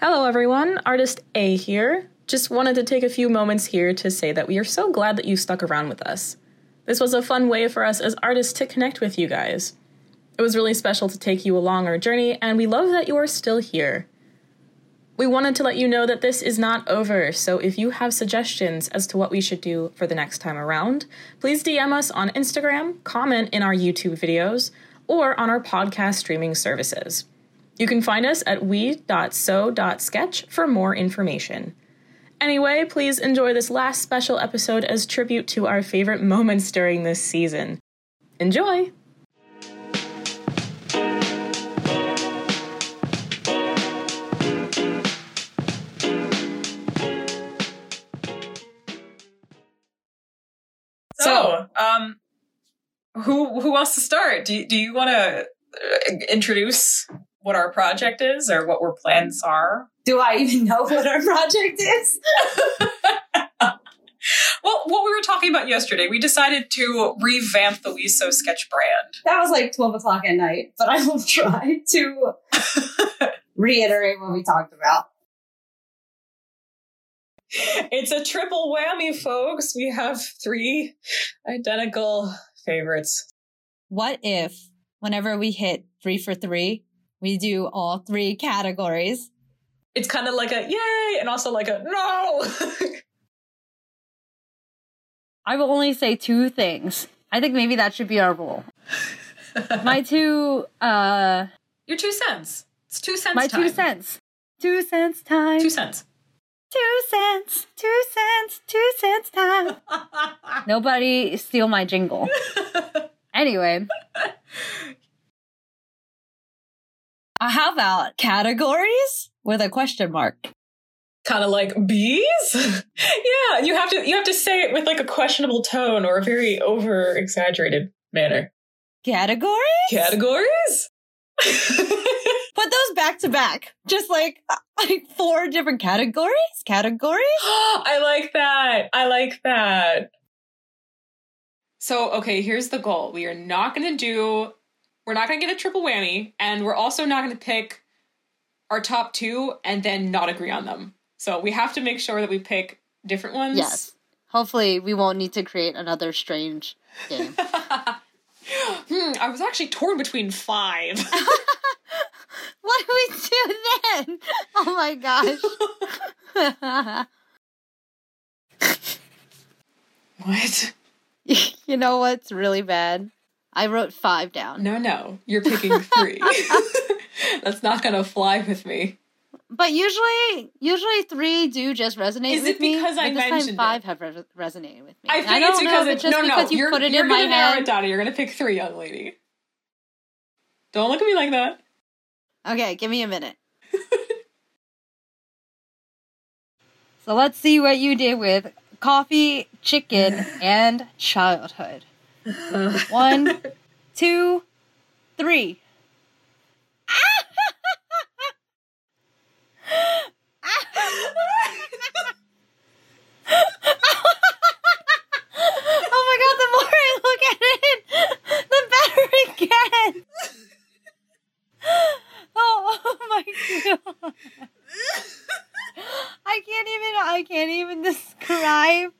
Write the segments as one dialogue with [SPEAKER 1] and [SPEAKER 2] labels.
[SPEAKER 1] Hello, everyone. Artist A here. Just wanted to take a few moments here to say that we are so glad that you stuck around with us. This was a fun way for us as artists to connect with you guys. It was really special to take you along our journey, and we love that you are still here. We wanted to let you know that this is not over, so if you have suggestions as to what we should do for the next time around, please DM us on Instagram, comment in our YouTube videos, or on our podcast streaming services. You can find us at we.so.sketch for more information. Anyway, please enjoy this last special episode as tribute to our favorite moments during this season. Enjoy!
[SPEAKER 2] So, um, who who wants to start? Do do you want to introduce what our project is or what our plans are?
[SPEAKER 3] Do I even know what our project is?
[SPEAKER 2] well, what we were talking about yesterday, we decided to revamp the We So Sketch brand.
[SPEAKER 3] That was like 12 o'clock at night, but I will try to reiterate what we talked about.
[SPEAKER 2] It's a triple whammy, folks. We have three identical favorites.
[SPEAKER 4] What if, whenever we hit three for three, we do all three categories?
[SPEAKER 2] It's kind of like a yay and also like a no.
[SPEAKER 4] I will only say two things. I think maybe that should be our rule. my two, uh.
[SPEAKER 2] Your two cents. It's two cents
[SPEAKER 4] My
[SPEAKER 2] time.
[SPEAKER 4] two cents. Two cents time.
[SPEAKER 2] Two cents.
[SPEAKER 4] Two cents, two cents, two cents time. Nobody steal my jingle. anyway. Uh, how about categories with a question mark?
[SPEAKER 2] kind of like bees yeah you have to you have to say it with like a questionable tone or a very over exaggerated manner
[SPEAKER 4] Categories?
[SPEAKER 2] categories
[SPEAKER 4] Put those back to back. Just like like four different categories? Categories?
[SPEAKER 2] i like that i like that so okay here's the goal we are not going to do we're not going to get a triple whammy and we're also not going to pick our top two and then not agree on them so we have to make sure that we pick different ones
[SPEAKER 4] Yes. Hopefully we won't need to create another strange game.
[SPEAKER 2] hmm, i was actually torn between five
[SPEAKER 4] what do we do then? Oh my gosh.
[SPEAKER 2] what
[SPEAKER 4] you know what's really bad? I wrote five down.
[SPEAKER 2] No, no, you're picking three. That's not gonna fly with me.
[SPEAKER 4] But usually, usually three do just resonate with me.
[SPEAKER 2] Is it
[SPEAKER 4] me.
[SPEAKER 2] because I
[SPEAKER 4] this time
[SPEAKER 2] mentioned it?
[SPEAKER 4] five have res- resonated with me.
[SPEAKER 2] I think
[SPEAKER 4] don't
[SPEAKER 2] it's because
[SPEAKER 4] know
[SPEAKER 2] it's
[SPEAKER 4] just
[SPEAKER 2] no, no.
[SPEAKER 4] because you
[SPEAKER 2] you're
[SPEAKER 4] put it
[SPEAKER 2] you're
[SPEAKER 4] in my
[SPEAKER 2] gonna narrow
[SPEAKER 4] head.
[SPEAKER 2] it down. You're gonna pick three, young lady. Don't look at me like that.
[SPEAKER 4] Okay, give me a minute. so let's see what you did with coffee, chicken, and childhood. One, two, three. oh my god, the more I look at it, the better it gets. Oh, oh my god. I can't even I can't even describe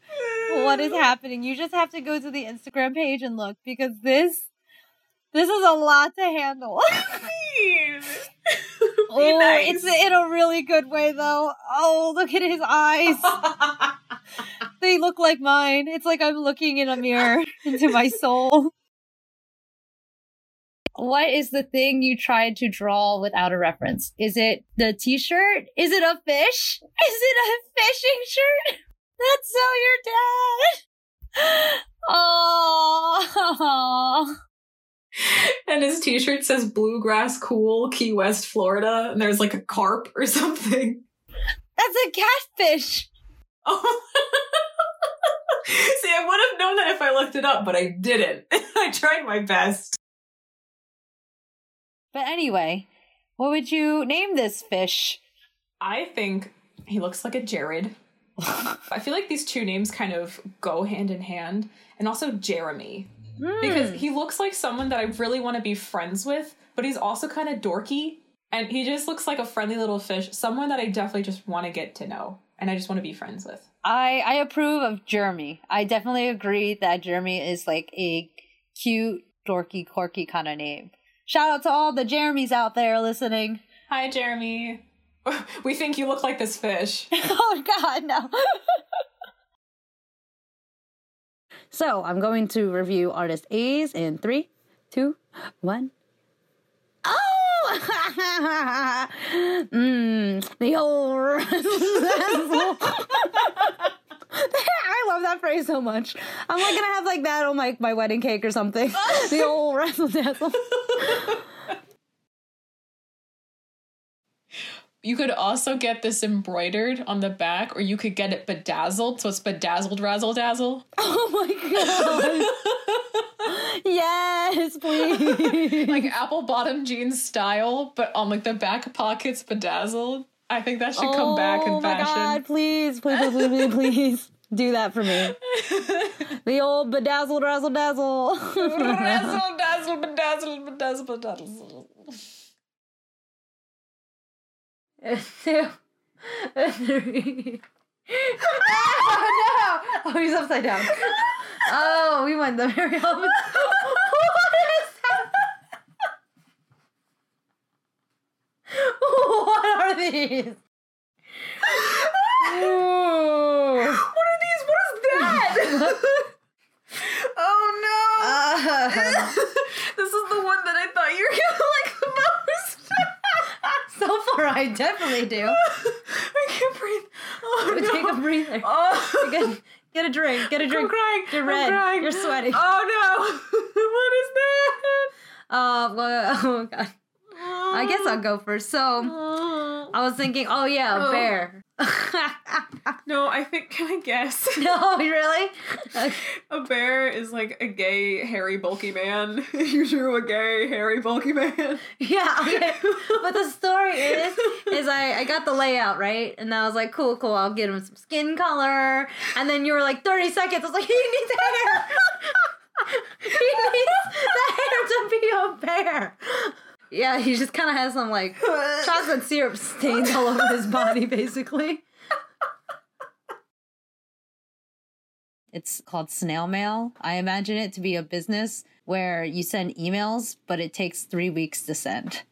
[SPEAKER 4] what is happening. You just have to go to the Instagram page and look because this this is a lot to handle. Oh,
[SPEAKER 2] nice.
[SPEAKER 4] it's in a really good way though. Oh, look at his eyes. they look like mine. It's like I'm looking in a mirror into my soul. What is the thing you tried to draw without a reference? Is it the t-shirt? Is it a fish? Is it a fishing shirt? That's so your dad. Oh.
[SPEAKER 2] and his T-shirt says "Bluegrass Cool, Key West, Florida," and there's like a carp or something.
[SPEAKER 4] That's a catfish.
[SPEAKER 2] Oh. See, I would have known that if I looked it up, but I didn't. I tried my best.
[SPEAKER 4] But anyway, what would you name this fish?
[SPEAKER 2] I think he looks like a Jared. I feel like these two names kind of go hand in hand, and also Jeremy because
[SPEAKER 4] Hmm.
[SPEAKER 2] he looks like someone that I really want to be friends with, but he's also kind of dorky. And he just looks like a friendly little fish, someone that I definitely just want to get to know and I just want to be friends with.
[SPEAKER 4] I I approve of Jeremy. I definitely agree that Jeremy is like a cute, dorky, quirky kind of name. Shout out to all the Jeremys out there listening.
[SPEAKER 2] Hi, Jeremy. We think you look like this fish.
[SPEAKER 4] oh God, no. so I'm going to review artist A's in three, two, one. Oh, mm, the old. I love that phrase so much. I'm like gonna have like that on my my wedding cake or something. the old razzle dazzle.
[SPEAKER 2] You could also get this embroidered on the back, or you could get it bedazzled, so it's bedazzled razzle dazzle.
[SPEAKER 4] Oh my god! yes, please.
[SPEAKER 2] like apple bottom jeans style, but on like the back pockets bedazzled. I think that should come
[SPEAKER 4] oh
[SPEAKER 2] back in fashion.
[SPEAKER 4] Oh my god! Please, please, please, please, please, please. Do that for me. the old bedazzled razzle dazzle.
[SPEAKER 2] razzle dazzle bedazzle bedazzle bedazzle.
[SPEAKER 4] Two, three. oh no! Oh, he's upside down. Oh, we went the very opposite. what is that? What are these? Ooh.
[SPEAKER 2] What are these? What is that? oh no!
[SPEAKER 4] Uh,
[SPEAKER 2] this is the one that I thought you were gonna like.
[SPEAKER 4] so far, I definitely do.
[SPEAKER 2] I can't breathe. Oh no!
[SPEAKER 4] Take a breather.
[SPEAKER 2] Oh,
[SPEAKER 4] Get, get a drink. Get a drink.
[SPEAKER 2] I'm crying.
[SPEAKER 4] You're
[SPEAKER 2] I'm
[SPEAKER 4] red.
[SPEAKER 2] crying.
[SPEAKER 4] You're sweating.
[SPEAKER 2] Oh no! what is that?
[SPEAKER 4] Uh, well, oh god. I guess I'll go first. So I was thinking, oh yeah, a
[SPEAKER 2] Oh.
[SPEAKER 4] bear.
[SPEAKER 2] No, I think. Can I guess?
[SPEAKER 4] no, really?
[SPEAKER 2] A bear is like a gay, hairy, bulky man. you drew a gay, hairy, bulky man.
[SPEAKER 4] Yeah, okay. But the story is, is I, I got the layout, right? And I was like, cool, cool, I'll get him some skin color. And then you were like, 30 seconds. I was like, he needs hair. he needs the hair to be a bear. Yeah, he just kind of has some like chocolate syrup stains all over his body, basically. It's called snail mail. I imagine it to be a business where you send emails, but it takes three weeks to send.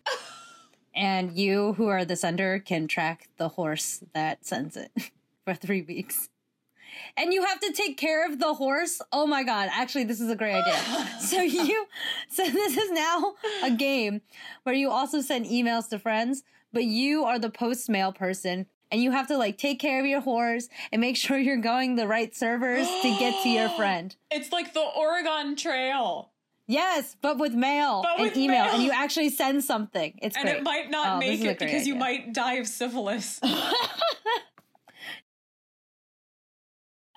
[SPEAKER 4] and you, who are the sender, can track the horse that sends it for three weeks. And you have to take care of the horse. Oh my god, actually this is a great idea. so you so this is now a game where you also send emails to friends, but you are the post mail person and you have to like take care of your horse and make sure you're going the right servers to get to your friend.
[SPEAKER 2] It's like the Oregon Trail.
[SPEAKER 4] Yes, but with mail
[SPEAKER 2] But
[SPEAKER 4] and
[SPEAKER 2] with
[SPEAKER 4] email,
[SPEAKER 2] mail.
[SPEAKER 4] and you actually send something. It's
[SPEAKER 2] And
[SPEAKER 4] great.
[SPEAKER 2] it might not
[SPEAKER 4] Oh,
[SPEAKER 2] make it because you might die of syphilis.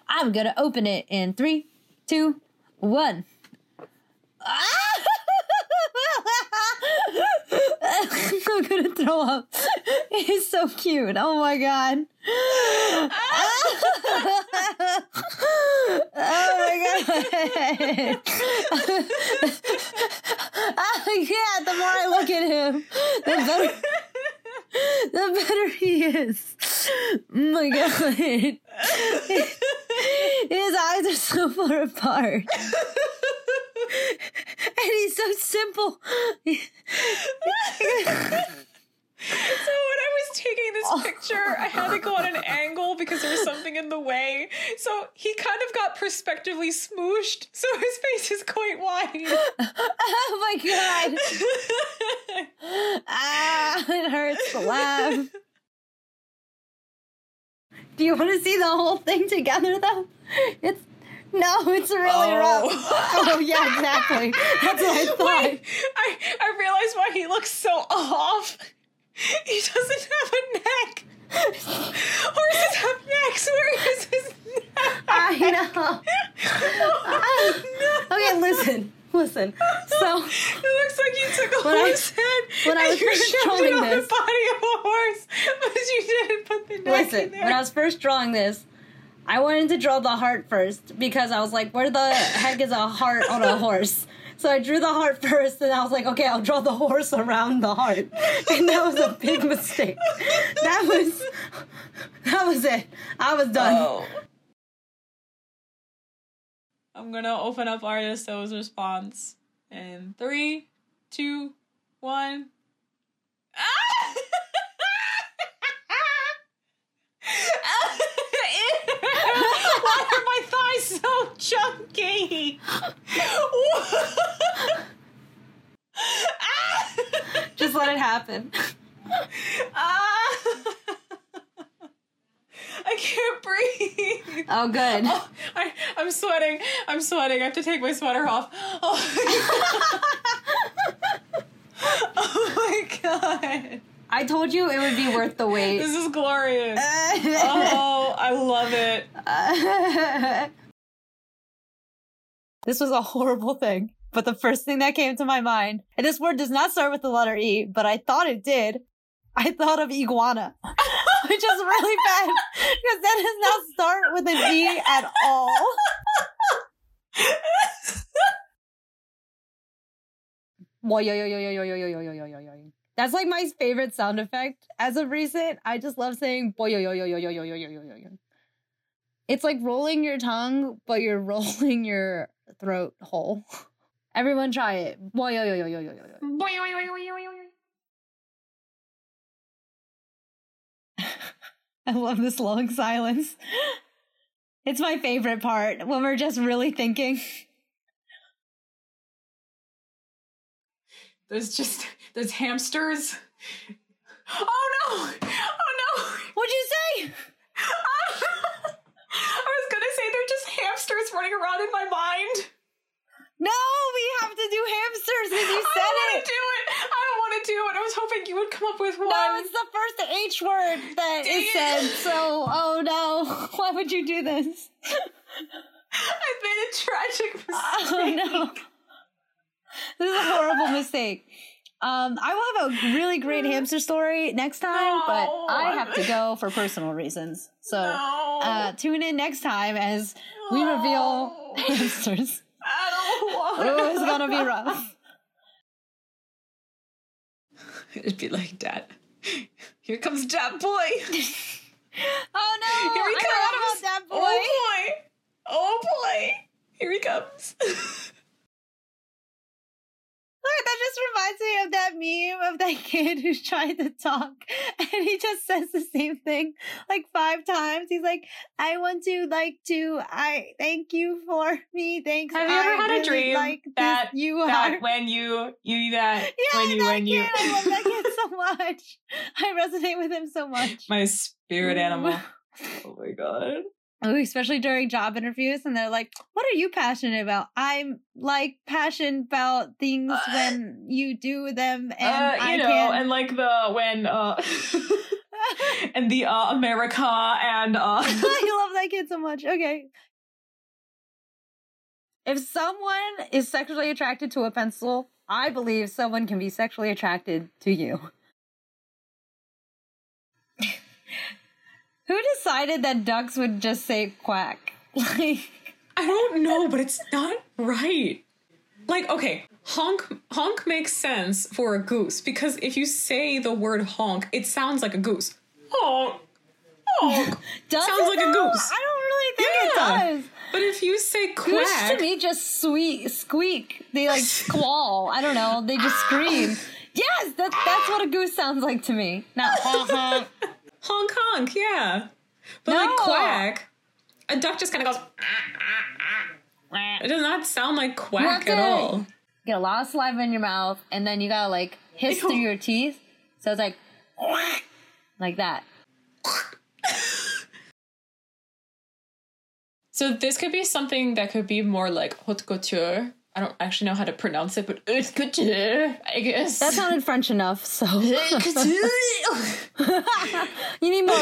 [SPEAKER 4] I'm gonna open it in three, two, one. Ah! I'm gonna throw up. He's so cute. Oh my god. oh my god. oh, yeah, the more I look at him, the better, the better he is. Oh my god. His eyes are so far apart. And he's so simple.
[SPEAKER 2] So when I was taking this picture, I had to go on an angle because there was something in the way. So he kind of got prospectively smooshed, so his face is quite wide.
[SPEAKER 4] oh my god. ah, it hurts to laugh. Do you want to see the whole thing together though? It's no, it's really
[SPEAKER 2] Oh.
[SPEAKER 4] rough. Oh yeah, exactly. That's what I thought.
[SPEAKER 2] Wait, I, I realized why he looks so off. He doesn't have a neck. Horses have necks. Where is his neck?
[SPEAKER 4] I know.
[SPEAKER 2] Oh, no.
[SPEAKER 4] Okay, listen, listen. So
[SPEAKER 2] It looks like you took a
[SPEAKER 4] When I-
[SPEAKER 2] horse head
[SPEAKER 4] when I
[SPEAKER 2] and
[SPEAKER 4] was
[SPEAKER 2] you
[SPEAKER 4] first drawing
[SPEAKER 2] on
[SPEAKER 4] this-
[SPEAKER 2] the body of a horse, but you didn't put the neck in
[SPEAKER 4] Listen, when I was first drawing this, I wanted to draw the heart first because I was like, where the heck is a heart on a horse? So I drew the heart first, and I was like, okay, I'll draw the horse around the heart, and that was a big mistake. That was that was it. I was done.
[SPEAKER 2] Oh. I'm gonna open up Artist A's response in three, two, one. Ah! Why are my thighs so chunky?
[SPEAKER 4] Just let it happen.
[SPEAKER 2] Ah! I can't breathe.
[SPEAKER 4] Oh, good.
[SPEAKER 2] I, I'm sweating. I'm sweating. I have to take my sweater off. Oh, oh my god.
[SPEAKER 4] I told you it would be worth the wait.
[SPEAKER 2] This is glorious. Oh, I love it.
[SPEAKER 4] this was a horrible thing, but the first thing that came to my mind, and this word does not start with the letter E, but I thought it did. I thought of iguana, which is really bad because that does not start with an E at all. Yo, yo, yo, yo, yo, yo, yo, yo, yo, yo, yo, yo. That's like my favorite sound effect as of recent. I just love saying boy, yo, yo, yo, yo, yo, yo, yo, yo, yo, yo. It's like rolling your tongue, but you're rolling your throat hole. Everyone try it. Boy, yo, yo, yo, yo, yo, yo, yo. I love this long silence. It's my favorite part when we're just really thinking.
[SPEAKER 2] There's just there's hamsters. Oh no! Oh no!
[SPEAKER 4] What'd you say?
[SPEAKER 2] I was gonna say they're just running around in my mind.
[SPEAKER 4] No, we have to do hamsters because you said I
[SPEAKER 2] don't want
[SPEAKER 4] it.
[SPEAKER 2] to do it. I don't want to do it. I was hoping you would come up with one.
[SPEAKER 4] No, it's the first H word that
[SPEAKER 2] Dang
[SPEAKER 4] is
[SPEAKER 2] it.
[SPEAKER 4] said. So, oh no, why would you do this?
[SPEAKER 2] I made a tragic mistake.
[SPEAKER 4] Oh no, this is a horrible mistake. Um, I will have a really great hamster story next time, but I have to go for personal reasons. So,
[SPEAKER 2] No.
[SPEAKER 4] uh, tune in next time as we reveal
[SPEAKER 2] No.
[SPEAKER 4] hamsters.
[SPEAKER 2] I don't want.
[SPEAKER 4] Oh, it's gonna be rough.
[SPEAKER 2] It'd be like that. Here comes that boy.
[SPEAKER 4] Oh no!
[SPEAKER 2] Here he
[SPEAKER 4] I
[SPEAKER 2] comes.
[SPEAKER 4] that boy.
[SPEAKER 2] Oh boy. Oh boy. Here he comes.
[SPEAKER 4] Look, that just reminds me of that meme of that kid who's trying to talk and he just says the same thing like five times. He's like, I want to like to I thank you for me. Thanks.
[SPEAKER 2] Have you ever
[SPEAKER 4] I
[SPEAKER 2] had a dream
[SPEAKER 4] like this.
[SPEAKER 2] that-
[SPEAKER 4] you
[SPEAKER 2] that
[SPEAKER 4] are
[SPEAKER 2] when you you that
[SPEAKER 4] yeah,
[SPEAKER 2] when you when you.
[SPEAKER 4] I love that kid so much. I resonate with him so much.
[SPEAKER 2] my spirit animal. Oh my god.
[SPEAKER 4] Oh, especially during job interviews, and they're like, "What are you passionate about?" I'm like passionate about things
[SPEAKER 2] Uh,
[SPEAKER 4] when you do them, and
[SPEAKER 2] uh, you
[SPEAKER 4] I
[SPEAKER 2] know,
[SPEAKER 4] can't.
[SPEAKER 2] and like the when uh and the uh America and uh
[SPEAKER 4] I love that kid so much. Okay. If someone is sexually attracted to a pencil, I believe someone can be sexually attracted to you. Who decided that ducks would just say quack? Like,
[SPEAKER 2] I don't know, but it's not right. Like, okay, honk honk makes sense for a goose because if you say the word honk, it sounds like a goose. Honk. Honk.
[SPEAKER 4] does
[SPEAKER 2] Sounds like a goose.
[SPEAKER 4] I don't really think
[SPEAKER 2] Yeah.
[SPEAKER 4] it does.
[SPEAKER 2] But if you say quack, Goose
[SPEAKER 4] to me just squeak, squeak. They like squall. I don't know. They just scream. Yes, that, that's what a goose sounds like to me. Not honk honk.
[SPEAKER 2] Honk Kong, yeah. But
[SPEAKER 4] No.
[SPEAKER 2] like quack, a duck just kind of goes. It does not sound like quack at all.
[SPEAKER 4] Get a lot of saliva in your mouth, and then you gotta like hiss through your teeth. So it's like, like that.
[SPEAKER 2] So this could be something that could be more like haute couture. I don't actually know how to pronounce it, but haute couture, I guess.
[SPEAKER 4] That sounded French enough. So
[SPEAKER 2] Haute couture.
[SPEAKER 4] you need more.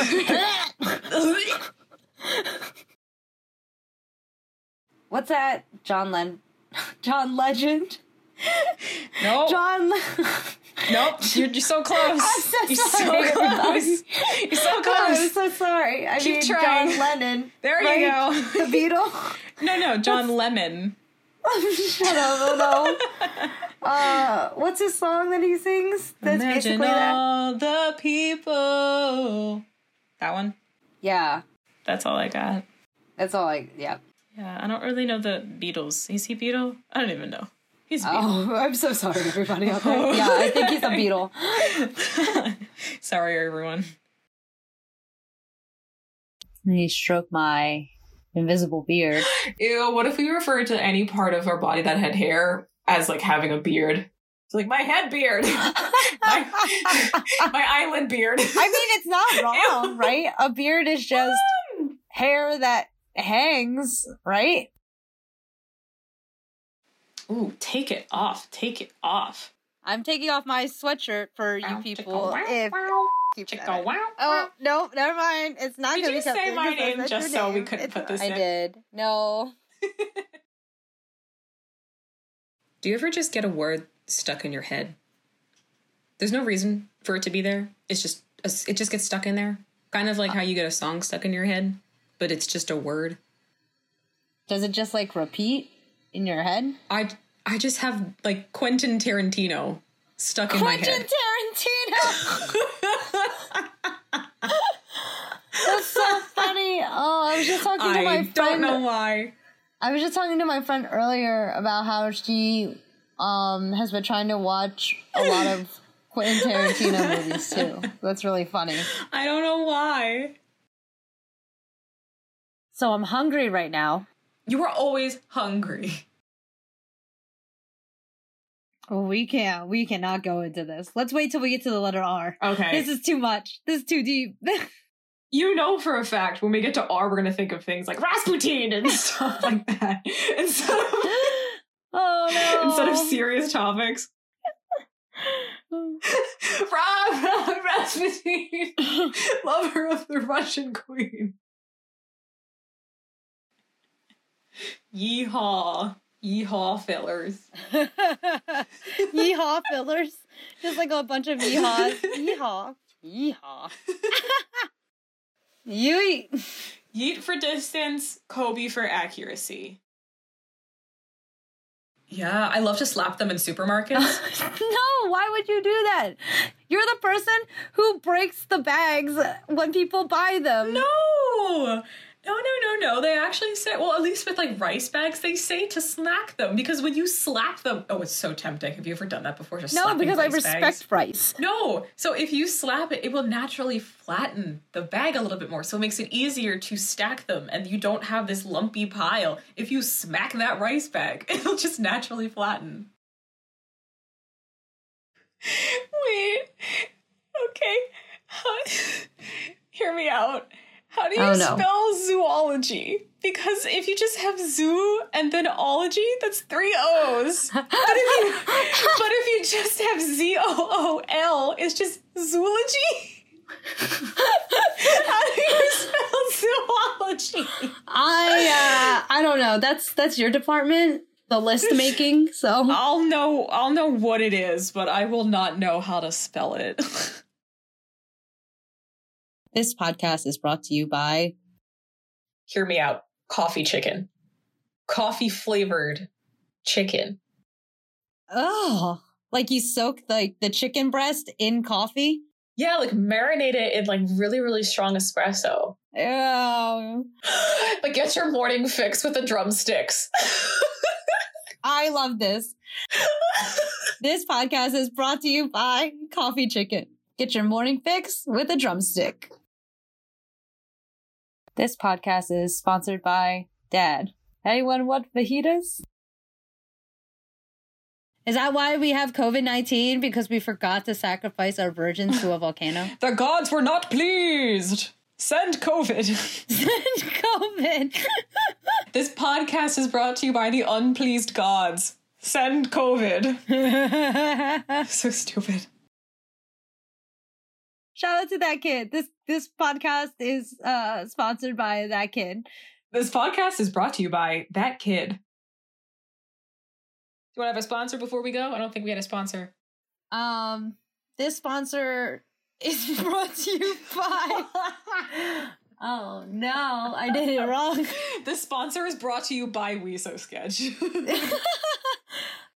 [SPEAKER 4] What's that? John Len. John Legend.
[SPEAKER 2] no,
[SPEAKER 4] John.
[SPEAKER 2] nope. You're, you're so close.
[SPEAKER 4] I'm so
[SPEAKER 2] you're
[SPEAKER 4] sorry,
[SPEAKER 2] so close. You're so
[SPEAKER 4] oh,
[SPEAKER 2] close.
[SPEAKER 4] I'm so sorry. I
[SPEAKER 2] Keep
[SPEAKER 4] mean
[SPEAKER 2] trying.
[SPEAKER 4] John Lennon.
[SPEAKER 2] There
[SPEAKER 4] right?
[SPEAKER 2] you go.
[SPEAKER 4] The Beatle.
[SPEAKER 2] No, no, John Lemon.
[SPEAKER 4] Shut up, no. Uh, what's his song that he sings? That's
[SPEAKER 2] Imagine
[SPEAKER 4] basically that.
[SPEAKER 2] all the people. That one.
[SPEAKER 4] Yeah,
[SPEAKER 2] That's all I got.
[SPEAKER 4] that's all I. Yeah.
[SPEAKER 2] Yeah, I don't really know the Beatles. Is he Beatle? I don't even know. He's.
[SPEAKER 4] Oh, I'm so sorry, everybody out there. Yeah, I think he's a Beatle.
[SPEAKER 2] Sorry, everyone.
[SPEAKER 5] He stroked my invisible beard.
[SPEAKER 2] Ew, what if we referred to any part of our body that had hair as like having a beard? It's like my head beard, my, my island beard.
[SPEAKER 4] I mean, it's not wrong, right? A beard is just hair that hangs, right?
[SPEAKER 2] Ooh, take it off. Take it off.
[SPEAKER 4] I'm taking off my sweatshirt for you people. If keep that.
[SPEAKER 2] wow,
[SPEAKER 4] Oh no, never mind. It's not
[SPEAKER 2] Did
[SPEAKER 4] gonna
[SPEAKER 2] you
[SPEAKER 4] kept
[SPEAKER 2] say my name just so we couldn't
[SPEAKER 4] It's-
[SPEAKER 2] put this in?
[SPEAKER 4] I
[SPEAKER 2] in?
[SPEAKER 4] did. No.
[SPEAKER 2] Do you ever just get a word stuck in your head? There's no reason for it to be there. It's just it just gets stuck in there. Kind of like how you get a song stuck in your head, but it's just a word.
[SPEAKER 4] Does it just like repeat in your head?
[SPEAKER 2] I I just have like Quentin Tarantino stuck in my head.
[SPEAKER 4] Tarantino. That's so funny. Oh, I was just talking to my friend.
[SPEAKER 2] I
[SPEAKER 4] friend.
[SPEAKER 2] don't know why.
[SPEAKER 4] I was just talking to my friend earlier about how she um has been trying to watch a lot of Quentin Tarantino movies too. That's really funny.
[SPEAKER 2] I don't know why.
[SPEAKER 4] So I'm hungry right now.
[SPEAKER 2] You are always hungry.
[SPEAKER 4] We can't. We cannot go into this. Let's wait till we get to the letter R.
[SPEAKER 2] Okay.
[SPEAKER 4] This is too much. This is too deep.
[SPEAKER 2] you know for a fact when we get to R, we're gonna think of things like Rasputin and stuff like that instead of
[SPEAKER 4] oh no!
[SPEAKER 2] instead of serious topics. Ra- Rasputin, lover of the Russian queen. Yeehaw, yeehaw, fillers.
[SPEAKER 4] yeehaw fillers. Just like a bunch of yeehaws. Yeehaw. Yeehaw. Yeet.
[SPEAKER 2] Yeet for distance, Kobe for accuracy. Yeah, I love to slap them in supermarkets.
[SPEAKER 4] no, why would you do that? You're the person who breaks the bags when people buy them.
[SPEAKER 2] No, no, no, no, no. They actually say, well, at least with like rice bags, they say to smack them because when you slap them, oh, it's so tempting. Have you ever done that before? Just
[SPEAKER 4] slap
[SPEAKER 2] them.
[SPEAKER 4] No, because I respect
[SPEAKER 2] bags?
[SPEAKER 4] rice.
[SPEAKER 2] No, so if you slap it, it will naturally flatten the bag a little bit more, so it makes it easier to stack them, and you don't have this lumpy pile. If you smack that rice bag, it'll just naturally flatten. Wait, okay, hear me out. How do you spell zoology? Because if you just have zoo and then ology, that's three O's. But if you, but if you just have Z O O L, it's just zoology. How do you spell zoology?
[SPEAKER 4] I uh I don't know. That's that's your department, the list making. So
[SPEAKER 2] I'll know. I'll know what it is, but I will not know how to spell it.
[SPEAKER 4] This podcast is brought to you by
[SPEAKER 2] Hear me out. Coffee chicken, coffee flavored chicken.
[SPEAKER 4] Oh, like you soak like the chicken breast in coffee?
[SPEAKER 2] Yeah, like marinate it in like really, really strong espresso.
[SPEAKER 4] Oh,
[SPEAKER 2] Like get your morning fix with the drumsticks.
[SPEAKER 4] I love this. This podcast is brought to you by Coffee Chicken. Get your morning fix with a drumstick. This podcast is sponsored by Dad. Anyone want fajitas? Is that why we have COVID 19? Because we forgot to sacrifice our virgins to a volcano?
[SPEAKER 2] the gods were not pleased. Send COVID.
[SPEAKER 4] Send COVID.
[SPEAKER 2] this podcast is brought to you by the unpleased gods. Send COVID. so stupid.
[SPEAKER 4] Shout out to that kid. This this podcast is uh sponsored by that kid.
[SPEAKER 2] This podcast is brought to you by that kid. Do you want to have a sponsor before we go? I don't think we had a sponsor.
[SPEAKER 4] Um this sponsor is brought to you by Oh no, I did it wrong.
[SPEAKER 2] the sponsor is brought to you by We So Sketch.